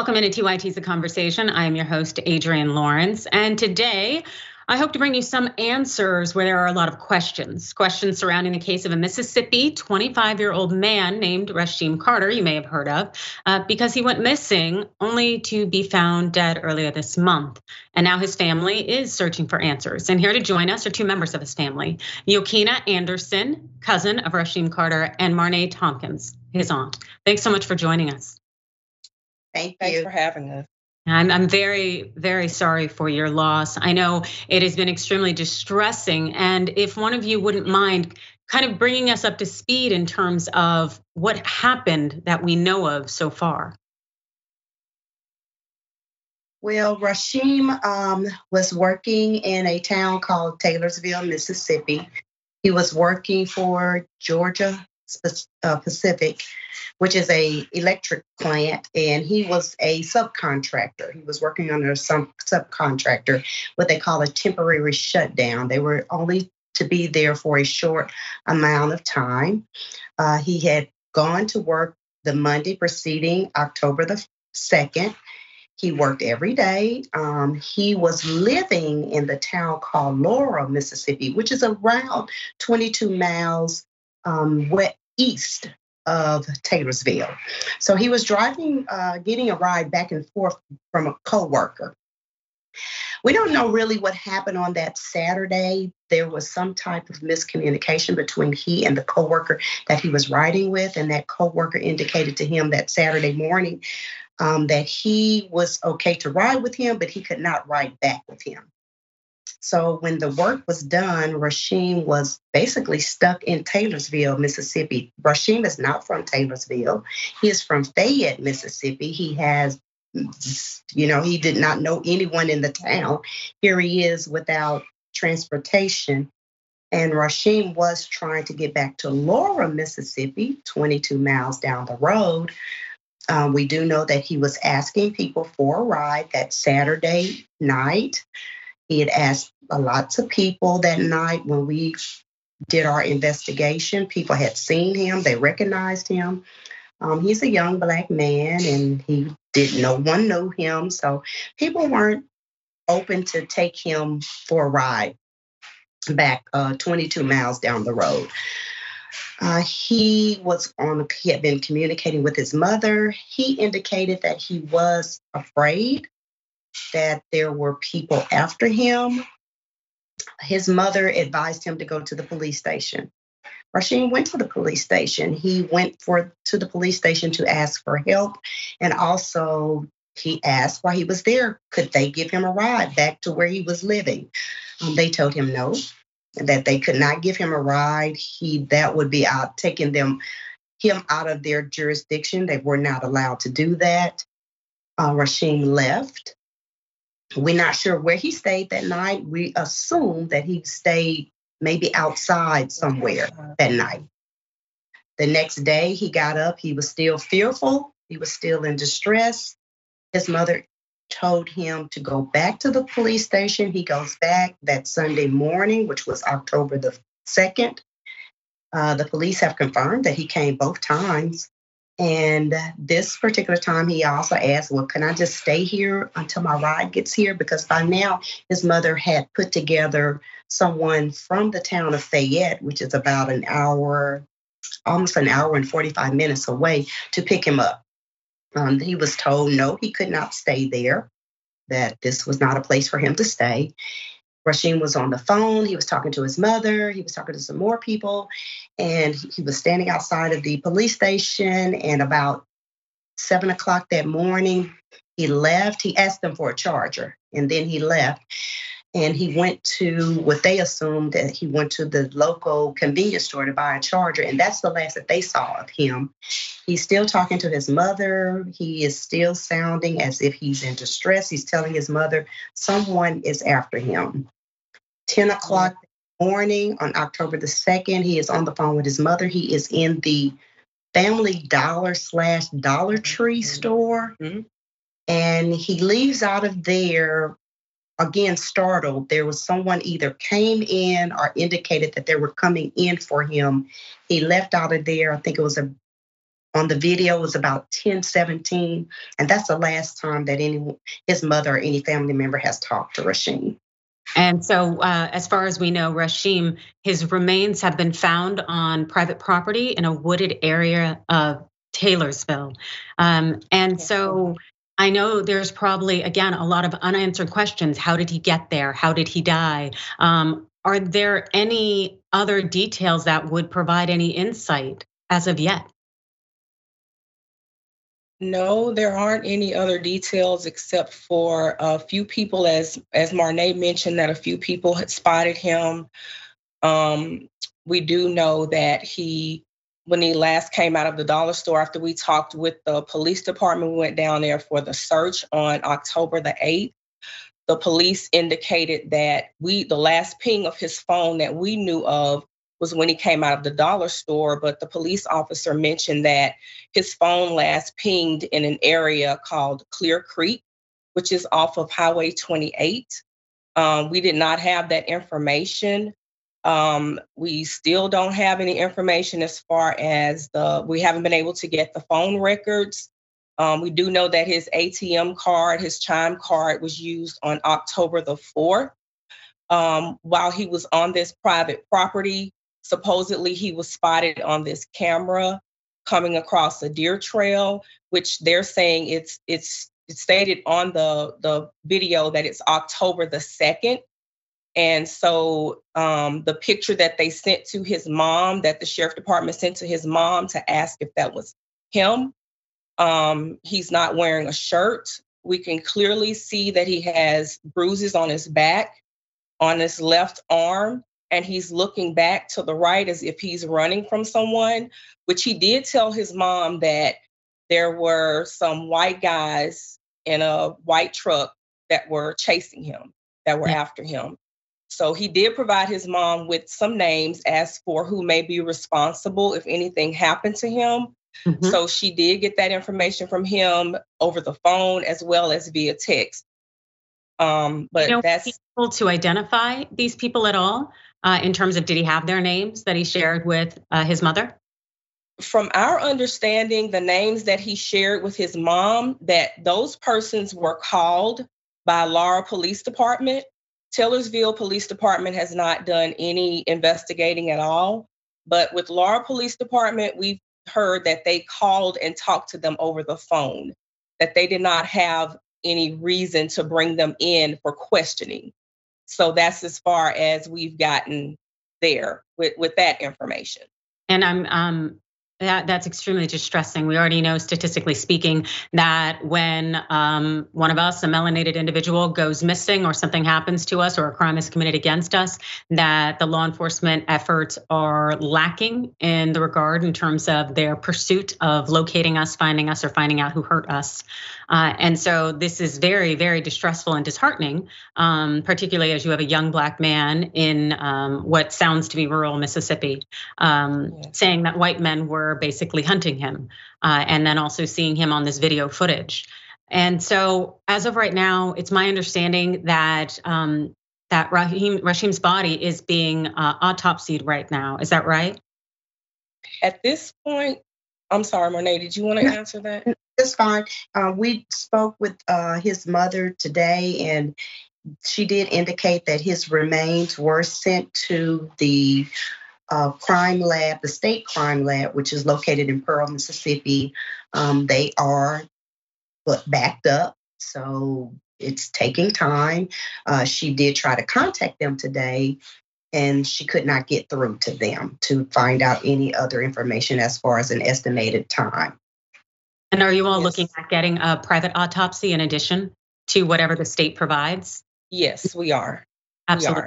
Welcome into TYT's The Conversation. I am your host, Adrienne Lawrence. And today, I hope to bring you some answers where there are a lot of questions. Questions surrounding the case of a Mississippi 25 year old man named Rasheem Carter, you may have heard of, uh, because he went missing only to be found dead earlier this month. And now his family is searching for answers. And here to join us are two members of his family Yokena Anderson, cousin of Rasheem Carter, and Marnee Tompkins, his aunt. Thanks so much for joining us. Thank Thanks you. for having us. I'm, I'm very, very sorry for your loss. I know it has been extremely distressing. And if one of you wouldn't mind kind of bringing us up to speed in terms of what happened that we know of so far. Well, Rasheem um, was working in a town called Taylorsville, Mississippi. He was working for Georgia Pacific, which is a electric plant, and he was a subcontractor. He was working under some subcontractor, what they call a temporary shutdown. They were only to be there for a short amount of time. Uh, he had gone to work the Monday preceding October the 2nd. He worked every day. Um, he was living in the town called Laurel, Mississippi, which is around 22 miles um, east of Taylorsville. So he was driving, uh, getting a ride back and forth from a coworker. We don't know really what happened on that Saturday. There was some type of miscommunication between he and the coworker that he was riding with, and that coworker indicated to him that Saturday morning um, that he was okay to ride with him, but he could not ride back with him. So when the work was done, Rasheem was basically stuck in Taylorsville, Mississippi. Rasheem is not from Taylorsville. He is from Fayette, Mississippi. He has, you know, he did not know anyone in the town. Here he is without transportation. And Rasheem was trying to get back to Laurel, Mississippi, 22 miles down the road. Um, we do know that he was asking people for a ride that Saturday night. He had asked lots of people that night when we did our investigation. People had seen him, they recognized him. Um, he's a young black man and he did no one knew him. So people weren't open to take him for a ride back uh, 22 miles down the road. Uh, he was on. He had been communicating with his mother. He indicated that he was afraid that there were people after him. His mother advised him to go to the police station. Rasheem went to the police station. He went for to the police station to ask for help, and also he asked why he was there, could they give him a ride back to where he was living? Um, they told him no, that they could not give him a ride. He that would be out taking them him out of their jurisdiction. They were not allowed to do that. Uh, Rasheem left. We're not sure where he stayed that night. We assume that he stayed maybe outside somewhere that night. The next day he got up, he was still fearful, he was still in distress. His mother told him to go back to the police station. He goes back that Sunday morning, which was October the 2nd. Uh, the police have confirmed that he came both times. And this particular time, he also asked, Well, can I just stay here until my ride gets here? Because by now, his mother had put together someone from the town of Fayette, which is about an hour, almost an hour and 45 minutes away, to pick him up. Um, he was told no, he could not stay there, that this was not a place for him to stay. Rasheem was on the phone. He was talking to his mother. He was talking to some more people. And he was standing outside of the police station. And about seven o'clock that morning, he left. He asked them for a charger and then he left and he went to what they assumed that he went to the local convenience store to buy a charger and that's the last that they saw of him. He's still talking to his mother. He is still sounding as if he's in distress. He's telling his mother someone is after him. 10 o'clock morning on october the 2nd he is on the phone with his mother. He is in the family dollar slash dollar tree mm-hmm. store mm-hmm. and he leaves out of there again startled. There was someone either came in or indicated that they were coming in for him. He left out of there. I think it was a on the video it was about 1017 and that's the last time that any his mother or any family member has talked to rasheem and so, uh, as far as we know, Rasheem, his remains have been found on private property in a wooded area of Taylorsville. Um, and so, I know there's probably, again, a lot of unanswered questions. How did he get there? How did he die? Um, are there any other details that would provide any insight as of yet? No, there aren't any other details except for a few people, as as Marnee mentioned, that a few people had spotted him. Um, we do know that he, when he last came out of the dollar store, after we talked with the police department, we went down there for the search on October the 8th. The police indicated that we, the last ping of his phone that we knew of was when he came out of the dollar store, but the police officer mentioned that his phone last pinged in an area called Clear Creek, which is off of Highway 28. Um, we did not have that information. Um, we still don't have any information as far as the, we haven't been able to get the phone records. Um, we do know that his ATM card, his Chime card, was used on October the 4th. Um, while he was on this private property, supposedly he was spotted on this camera coming across a deer trail, which they're saying it's it's it's stated on the the video that it's October the second. And so um, the picture that they sent to his mom, that the sheriff department sent to his mom to ask if that was him, um, he's not wearing a shirt. We can clearly see that he has bruises on his back, on his left arm and he's looking back to the right as if he's running from someone, which he did tell his mom that there were some white guys in a white truck that were chasing him, that were yeah. after him. So he did provide his mom with some names as for who may be responsible if anything happened to him. Mm-hmm. So she did get that information from him over the phone as well as via text. Um, but you know, that's able to identify these people at all uh, in terms of did he have their names that he shared with uh, his mother? From our understanding, the names that he shared with his mom, that those persons were called by Laurel Police Department. Taylorsville Police Department has not done any investigating at all. But with Laurel Police Department, we've heard that they called and talked to them over the phone, that they did not have any reason to bring them in for questioning. So that's as far as we've gotten there with, with that information. And I'm um, that, that's extremely distressing. We already know, statistically speaking, that when um, one of us, a melanated individual, goes missing or something happens to us or a crime is committed against us, that the law enforcement efforts are lacking in the regard in terms of their pursuit of locating us, finding us, or finding out who hurt us. Uh, and so this is very, very distressful and disheartening, um, particularly as you have a young black man in um, what sounds to be rural Mississippi um, yeah. saying that white men were were basically hunting him, uh, and then also seeing him on this video footage. And so, as of right now, it's my understanding that um, that Rahim, Rasheem's body is being uh, autopsied right now. Is that right? At this point, I'm sorry, Marnee. Did you want to answer that? It's fine. Uh, we spoke with uh, his mother today, and she did indicate that his remains were sent to the uh, crime lab, the state crime lab, which is located in Pearl, Mississippi. Um, they are but backed up, so it's taking time. Uh, she did try to contact them today, and she could not get through to them to find out any other information as far as an estimated time. And are you all yes. looking at getting a private autopsy in addition to whatever the state provides? Yes, we are. Absolutely.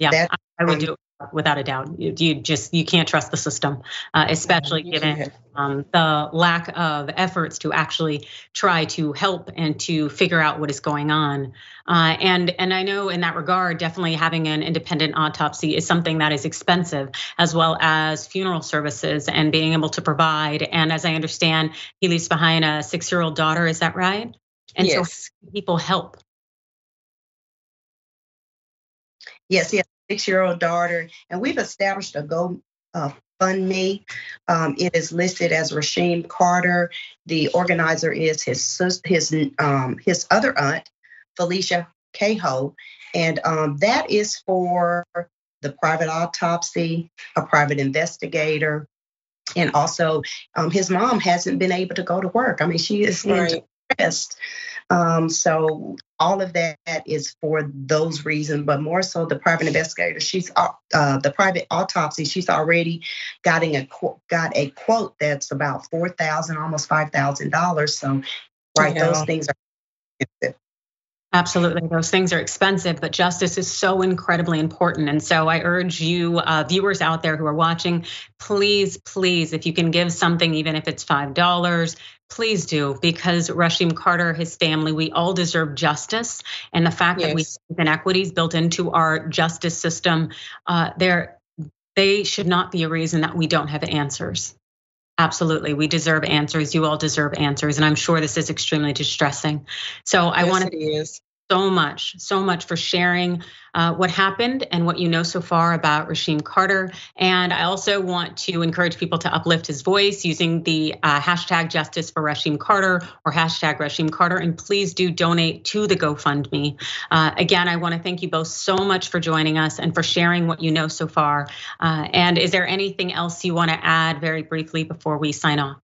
We are. Yeah, I would do it without a doubt. You, you just you can't trust the system, uh, especially given um, the lack of efforts to actually try to help and to figure out what is going on. Uh, and and I know in that regard, definitely having an independent autopsy is something that is expensive, as well as funeral services and being able to provide. And as I understand, he leaves behind a six-year-old daughter. Is that right? And yes. so people help. Yes, yes six year old daughter, and we've established a Go uh, GoFundMe. Um, it is listed as Rasheem Carter. The organizer is his his um, his other aunt, Felicia Cahoe, and um, that is for the private autopsy, a private investigator, and also um, his mom hasn't been able to go to work. I mean, she is right. Um, so all of that is for those reasons, but more so the private investigator. She's uh, uh the private autopsy. She's already getting a got a quote that's about four thousand, almost five thousand dollars. So, right, yeah. those things are expensive. Absolutely. Those things are expensive, but justice is so incredibly important. And so I urge you, uh, viewers out there who are watching, please, please, if you can give something, even if it's $5, please do, because Rasheem Carter, his family, we all deserve justice. And the fact yes. that we have inequities built into our justice system, uh, they're, should not be a reason that we don't have answers. Absolutely. We deserve answers. You all deserve answers. And I'm sure this is extremely distressing. So I want to so much, so much for sharing uh, what happened and what you know so far about Rasheem Carter. And I also want to encourage people to uplift his voice using the uh, hashtag Justice for Rasheem Carter or hashtag Rasheem Carter. And please do donate to the GoFundMe. Uh, again, I want to thank you both so much for joining us and for sharing what you know so far. Uh, and is there anything else you want to add very briefly before we sign off?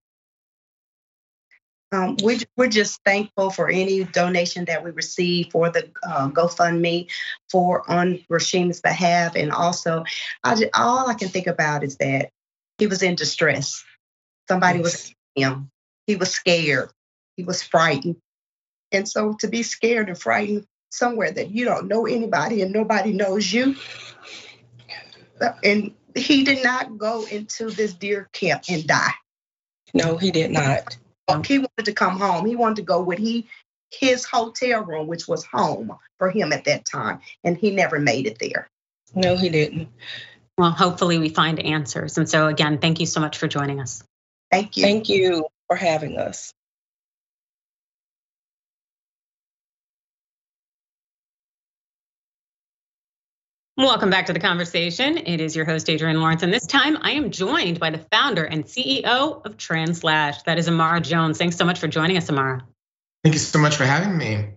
Um, we, we're just thankful for any donation that we receive for the uh, GoFundMe for on Rasheem's behalf. And also, I just, all I can think about is that he was in distress. Somebody yes. was him. He was scared. He was frightened. And so to be scared and frightened somewhere that you don't know anybody and nobody knows you. Uh, and he did not go into this deer camp and die. No, he did not. He wanted to come home. He wanted to go with he his hotel room, which was home for him at that time, and he never made it there. No, he didn't. Well, hopefully we find answers. And so again, thank you so much for joining us. Thank you. Thank you for having us. Welcome back to the conversation. It is your host, Adrienne Lawrence, and this time I am joined by the founder and CEO of TransLash. That is Imara Jones. Thanks so much for joining us, Imara. Thank you so much for having me.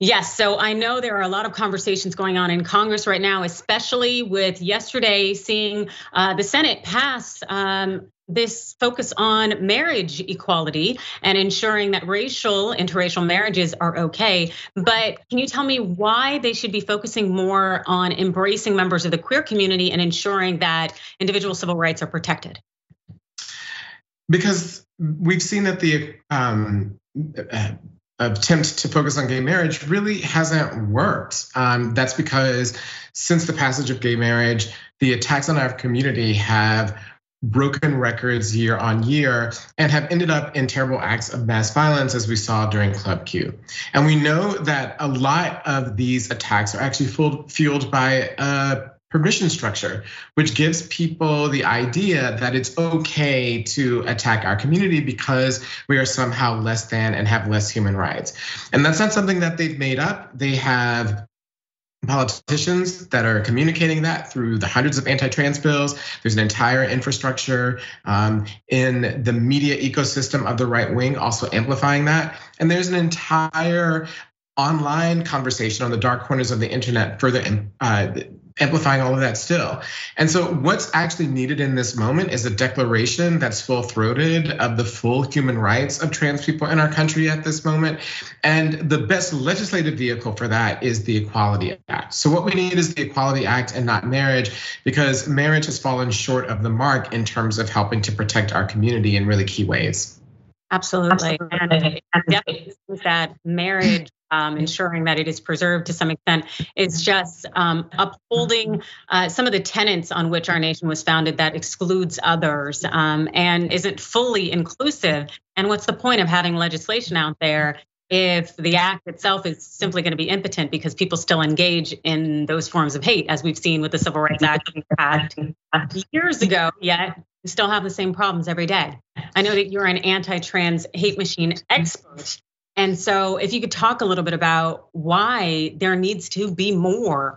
Yes, so I know there are a lot of conversations going on in Congress right now, especially with yesterday seeing uh, the Senate pass um, this focus on marriage equality and ensuring that racial interracial marriages are okay but can you tell me why they should be focusing more on embracing members of the queer community and ensuring that individual civil rights are protected because we've seen that the um, attempt to focus on gay marriage really hasn't worked. Um, that's because since the passage of gay marriage, the attacks on our community have broken records year on year and have ended up in terrible acts of mass violence as we saw during Club Q. And we know that a lot of these attacks are actually fueled by a permission structure, which gives people the idea that it's okay to attack our community because we are somehow less than and have less human rights. And that's not something that they've made up. They have politicians that are communicating that through the hundreds of anti-trans bills. There's an entire infrastructure um, in the media ecosystem of the right wing also amplifying that. And there's an entire online conversation on the dark corners of the internet further uh, amplifying all of that still. And so, what's actually needed in this moment is a declaration that's full throated of the full human rights of trans people in our country at this moment. And the best legislative vehicle for that is the Equality Act. So, what we need is the Equality Act and not marriage, because marriage has fallen short of the mark in terms of helping to protect our community in really key ways. Absolutely. Absolutely. And definitely that marriage um, ensuring that it is preserved to some extent is just um, upholding uh, some of the tenets on which our nation was founded that excludes others um, and isn't fully inclusive. And what's the point of having legislation out there if the act itself is simply going to be impotent because people still engage in those forms of hate, as we've seen with the Civil Rights Act had years ago, yet we still have the same problems every day. I know that you're an anti trans hate machine expert. And so, if you could talk a little bit about why there needs to be more.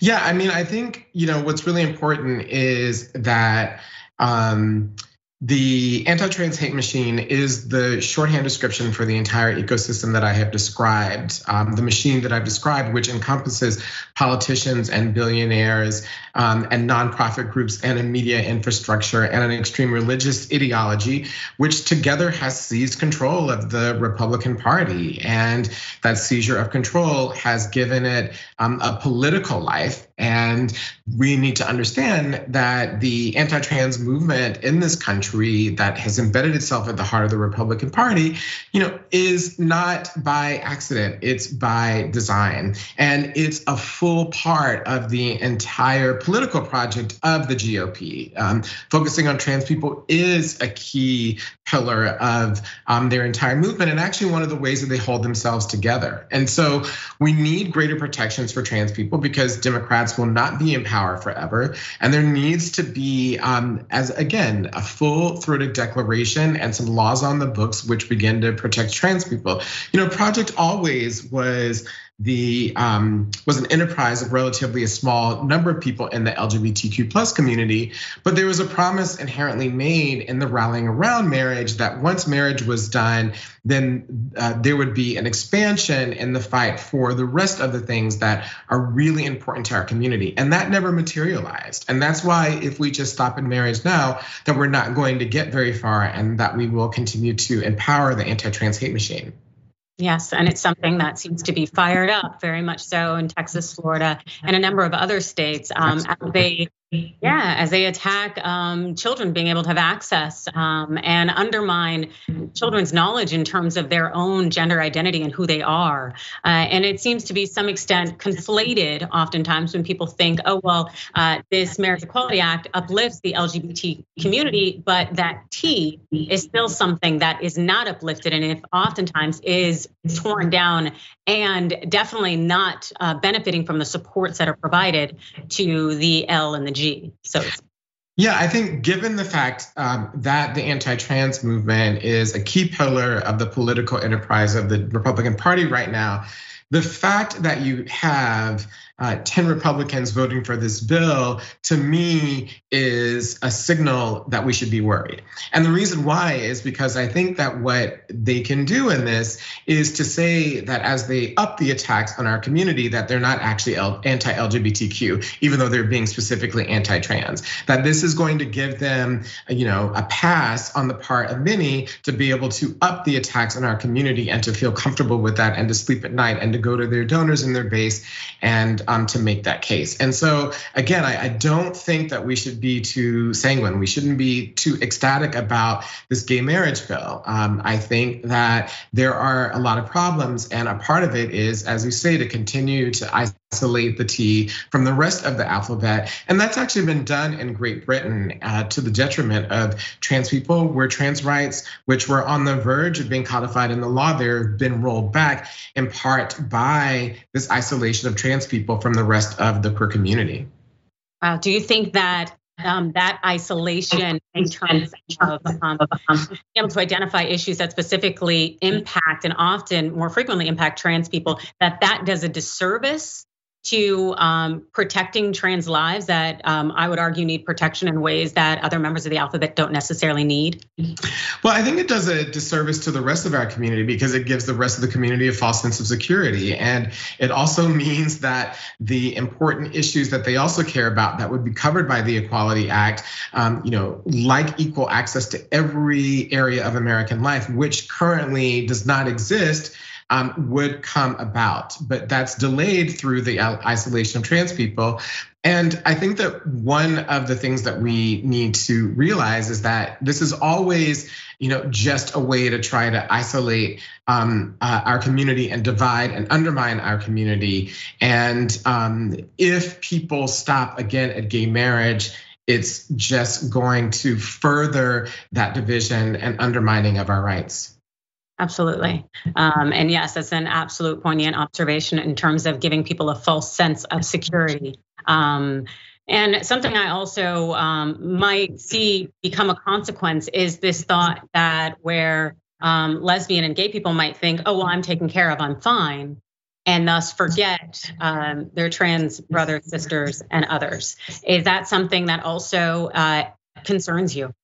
Yeah, I mean, I think you know what's really important is that um, the anti-trans hate machine is the shorthand description for the entire ecosystem that I have described. Um, the machine that I've described, which encompasses politicians and billionaires um, and nonprofit groups and a media infrastructure and an extreme religious ideology, which together has seized control of the Republican Party. And that seizure of control has given it um, a political life. And we need to understand that the anti-trans movement in this country that has embedded itself at the heart of the Republican Party, you know, is not by accident. It's by design. And it's a full part of the entire political project of the GOP. Um, focusing on trans people is a key pillar of um, their entire movement and actually one of the ways that they hold themselves together. And so we need greater protections for trans people because Democrats will not be in power forever. And there needs to be, um, as again, a full full-throated declaration and some laws on the books which begin to protect trans people. You know, Project Always was the um, was an enterprise of relatively a small number of people in the LGBTQ plus community, but there was a promise inherently made in the rallying around marriage that once marriage was done, then uh, there would be an expansion in the fight for the rest of the things that are really important to our community, and that never materialized. And that's why if we just stop in marriage now, that we're not going to get very far, and that we will continue to empower the anti-trans hate machine. Yes, and it's something that seems to be fired up very much so in Texas, Florida, and a number of other states um, as they yeah, as they attack um, children being able to have access um, and undermine children's knowledge in terms of their own gender identity and who they are. Uh, and it seems to be some extent conflated oftentimes when people think, oh, well, uh, this Marriage Equality Act uplifts the LGBT community, but that T is still something that is not uplifted and if oftentimes is torn down and definitely not uh, benefiting from the supports that are provided to the L and the G. So yeah, I think given the fact um, that the anti-trans movement is a key pillar of the political enterprise of the Republican Party right now, the fact that you have uh, 10 Republicans voting for this bill, to me, is a signal that we should be worried. And the reason why is because I think that what they can do in this is to say that as they up the attacks on our community, that they're not actually anti-LGBTQ, even though they're being specifically anti-trans. That this is going to give them, you know, a pass on the part of many to be able to up the attacks on our community and to feel comfortable with that and to sleep at night and to go to their donors and their base and um, to make that case. And so, again, I, I, don't think that we should be too sanguine. We shouldn't be too ecstatic about this gay marriage bill. Um, I think that there are a lot of problems, and a part of it is, as you say, to continue to isolate the T from the rest of the alphabet. And that's actually been done in Great Britain uh, to the detriment of trans people, where trans rights, which were on the verge of being codified in the law, there have been rolled back in part by this isolation of trans people from the rest of the queer community. Wow. Do you think that um, that isolation in terms of um, being able to identify issues that specifically impact and often more frequently impact trans people, that that does a disservice to um, protecting trans lives that um, I would argue need protection in ways that other members of the alphabet don't necessarily need? Well, I think it does a disservice to the rest of our community because it gives the rest of the community a false sense of security. And it also means that the important issues that they also care about that would be covered by the Equality Act, um, you know, like equal access to every area of American life, which currently does not exist um, would come about. But that's delayed through the isolation of trans people. And I think that one of the things that we need to realize is that this is always, you know, just a way to try to isolate um, uh, our community and divide and undermine our community. And um, if people stop again at gay marriage, it's just going to further that division and undermining of our rights. Absolutely. Um, and yes, that's an absolute poignant observation in terms of giving people a false sense of security. Um, and something I also um, might see become a consequence is this thought that where um, lesbian and gay people might think, oh, well, I'm taken care of, I'm fine. and thus forget um, their trans brothers, sisters, and others. Is that something that also uh, concerns you?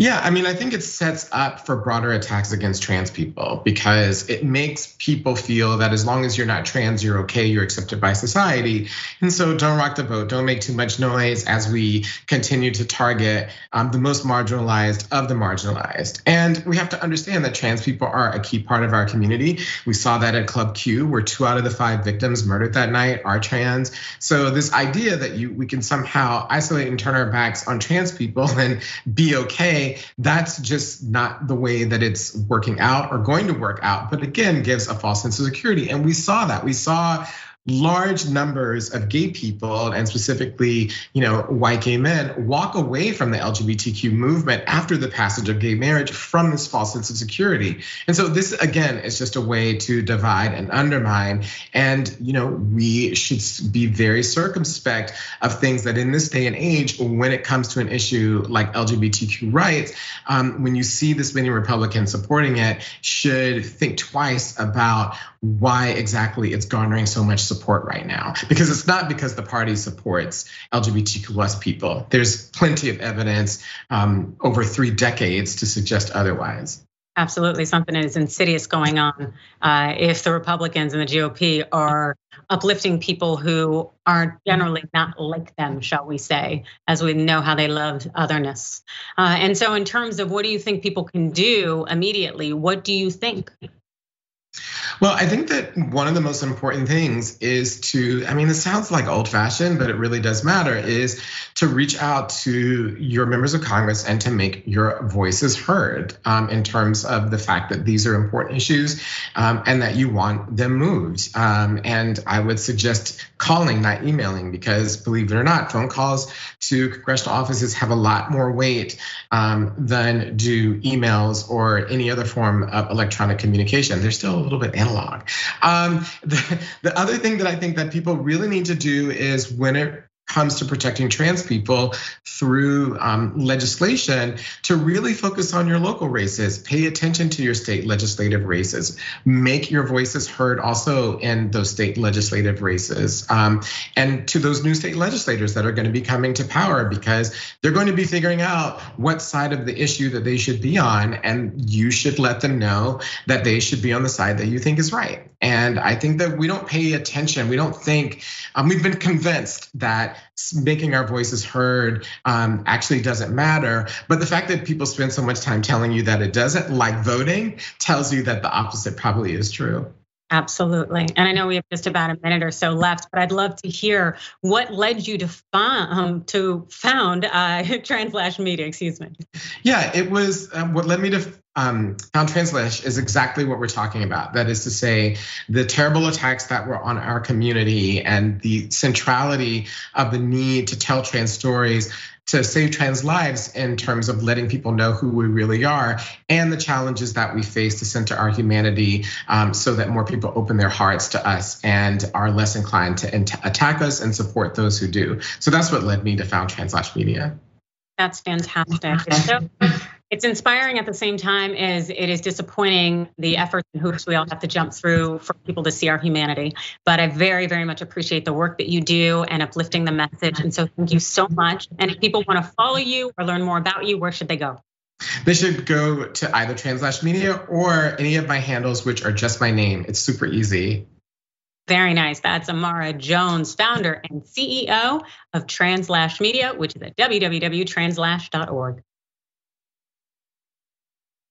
Yeah, I mean, I think it sets up for broader attacks against trans people because it makes people feel that as long as you're not trans, you're okay, you're accepted by society. And so don't rock the boat, don't make too much noise as we continue to target um, the most marginalized of the marginalized. And we have to understand that trans people are a key part of our community. We saw that at Club Q, where two out of the five victims murdered that night are trans. So this idea that you we can somehow isolate and turn our backs on trans people and be okay that's just not the way that it's working out or going to work out. But again, gives a false sense of security. And we saw that. We saw large numbers of gay people and specifically you know white gay men walk away from the lgbtq movement after the passage of gay marriage from this false sense of security. And so this again is just a way to divide and undermine. And you know we should be very circumspect of things that in this day and age when it comes to an issue like lgbtq rights um, when you see this many republicans supporting it should think twice about why exactly it's garnering so much support right now. Because it's not because the party supports LGBTQ plus people. There's plenty of evidence um, over three decades to suggest otherwise. Absolutely, something is insidious going on. Uh, if the Republicans and the GOP are uplifting people who are generally not like them, shall we say, as we know how they love otherness. Uh, and so, in terms of what do you think people can do immediately, what do you think? Well, I think that one of the most important things is to, I mean, it sounds like old fashioned, but it really does matter, is to reach out to your members of Congress and to make your voices heard um, in terms of the fact that these are important issues um, and that you want them moved. Um, and I would suggest calling, not emailing, because believe it or not, phone calls to congressional offices have a lot more weight um, than do emails or any other form of electronic communication. They're still a little bit analog. Um, the, the other thing that I think that people really need to do is when it comes to protecting trans people through um, legislation to really focus on your local races. Pay attention to your state legislative races. Make your voices heard also in those state legislative races. Um, and to those new state legislators that are going to be coming to power because they're going to be figuring out what side of the issue that they should be on. And you should let them know that they should be on the side that you think is right. And I think that we don't pay attention. We don't think, um, we've been convinced that making our voices heard um, actually doesn't matter. But the fact that people spend so much time telling you that it doesn't, like voting, tells you that the opposite probably is true. Absolutely. And I know we have just about a minute or so left, but I'd love to hear what led you to found um, to found uh, TransLash Media. Excuse me. Yeah, it was uh, what led me to um, found TransLash is exactly what we're talking about. That is to say, the terrible attacks that were on our community and the centrality of the need to tell trans stories to save trans lives in terms of letting people know who we really are and the challenges that we face to center our humanity um, so that more people open their hearts to us and are less inclined to attack us and support those who do. So that's what led me to found TransLash Media. That's fantastic. So it's inspiring at the same time as it is disappointing the efforts and hoops we all have to jump through for people to see our humanity. But I very, very much appreciate the work that you do and uplifting the message. And so thank you so much. And if people want to follow you or learn more about you, where should they go? They should go to either TransLash Media or any of my handles, which are just my name. It's super easy. Very nice. That's Imara Jones, founder and CEO of TransLash Media, which is at www.translash.org.